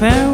farewell.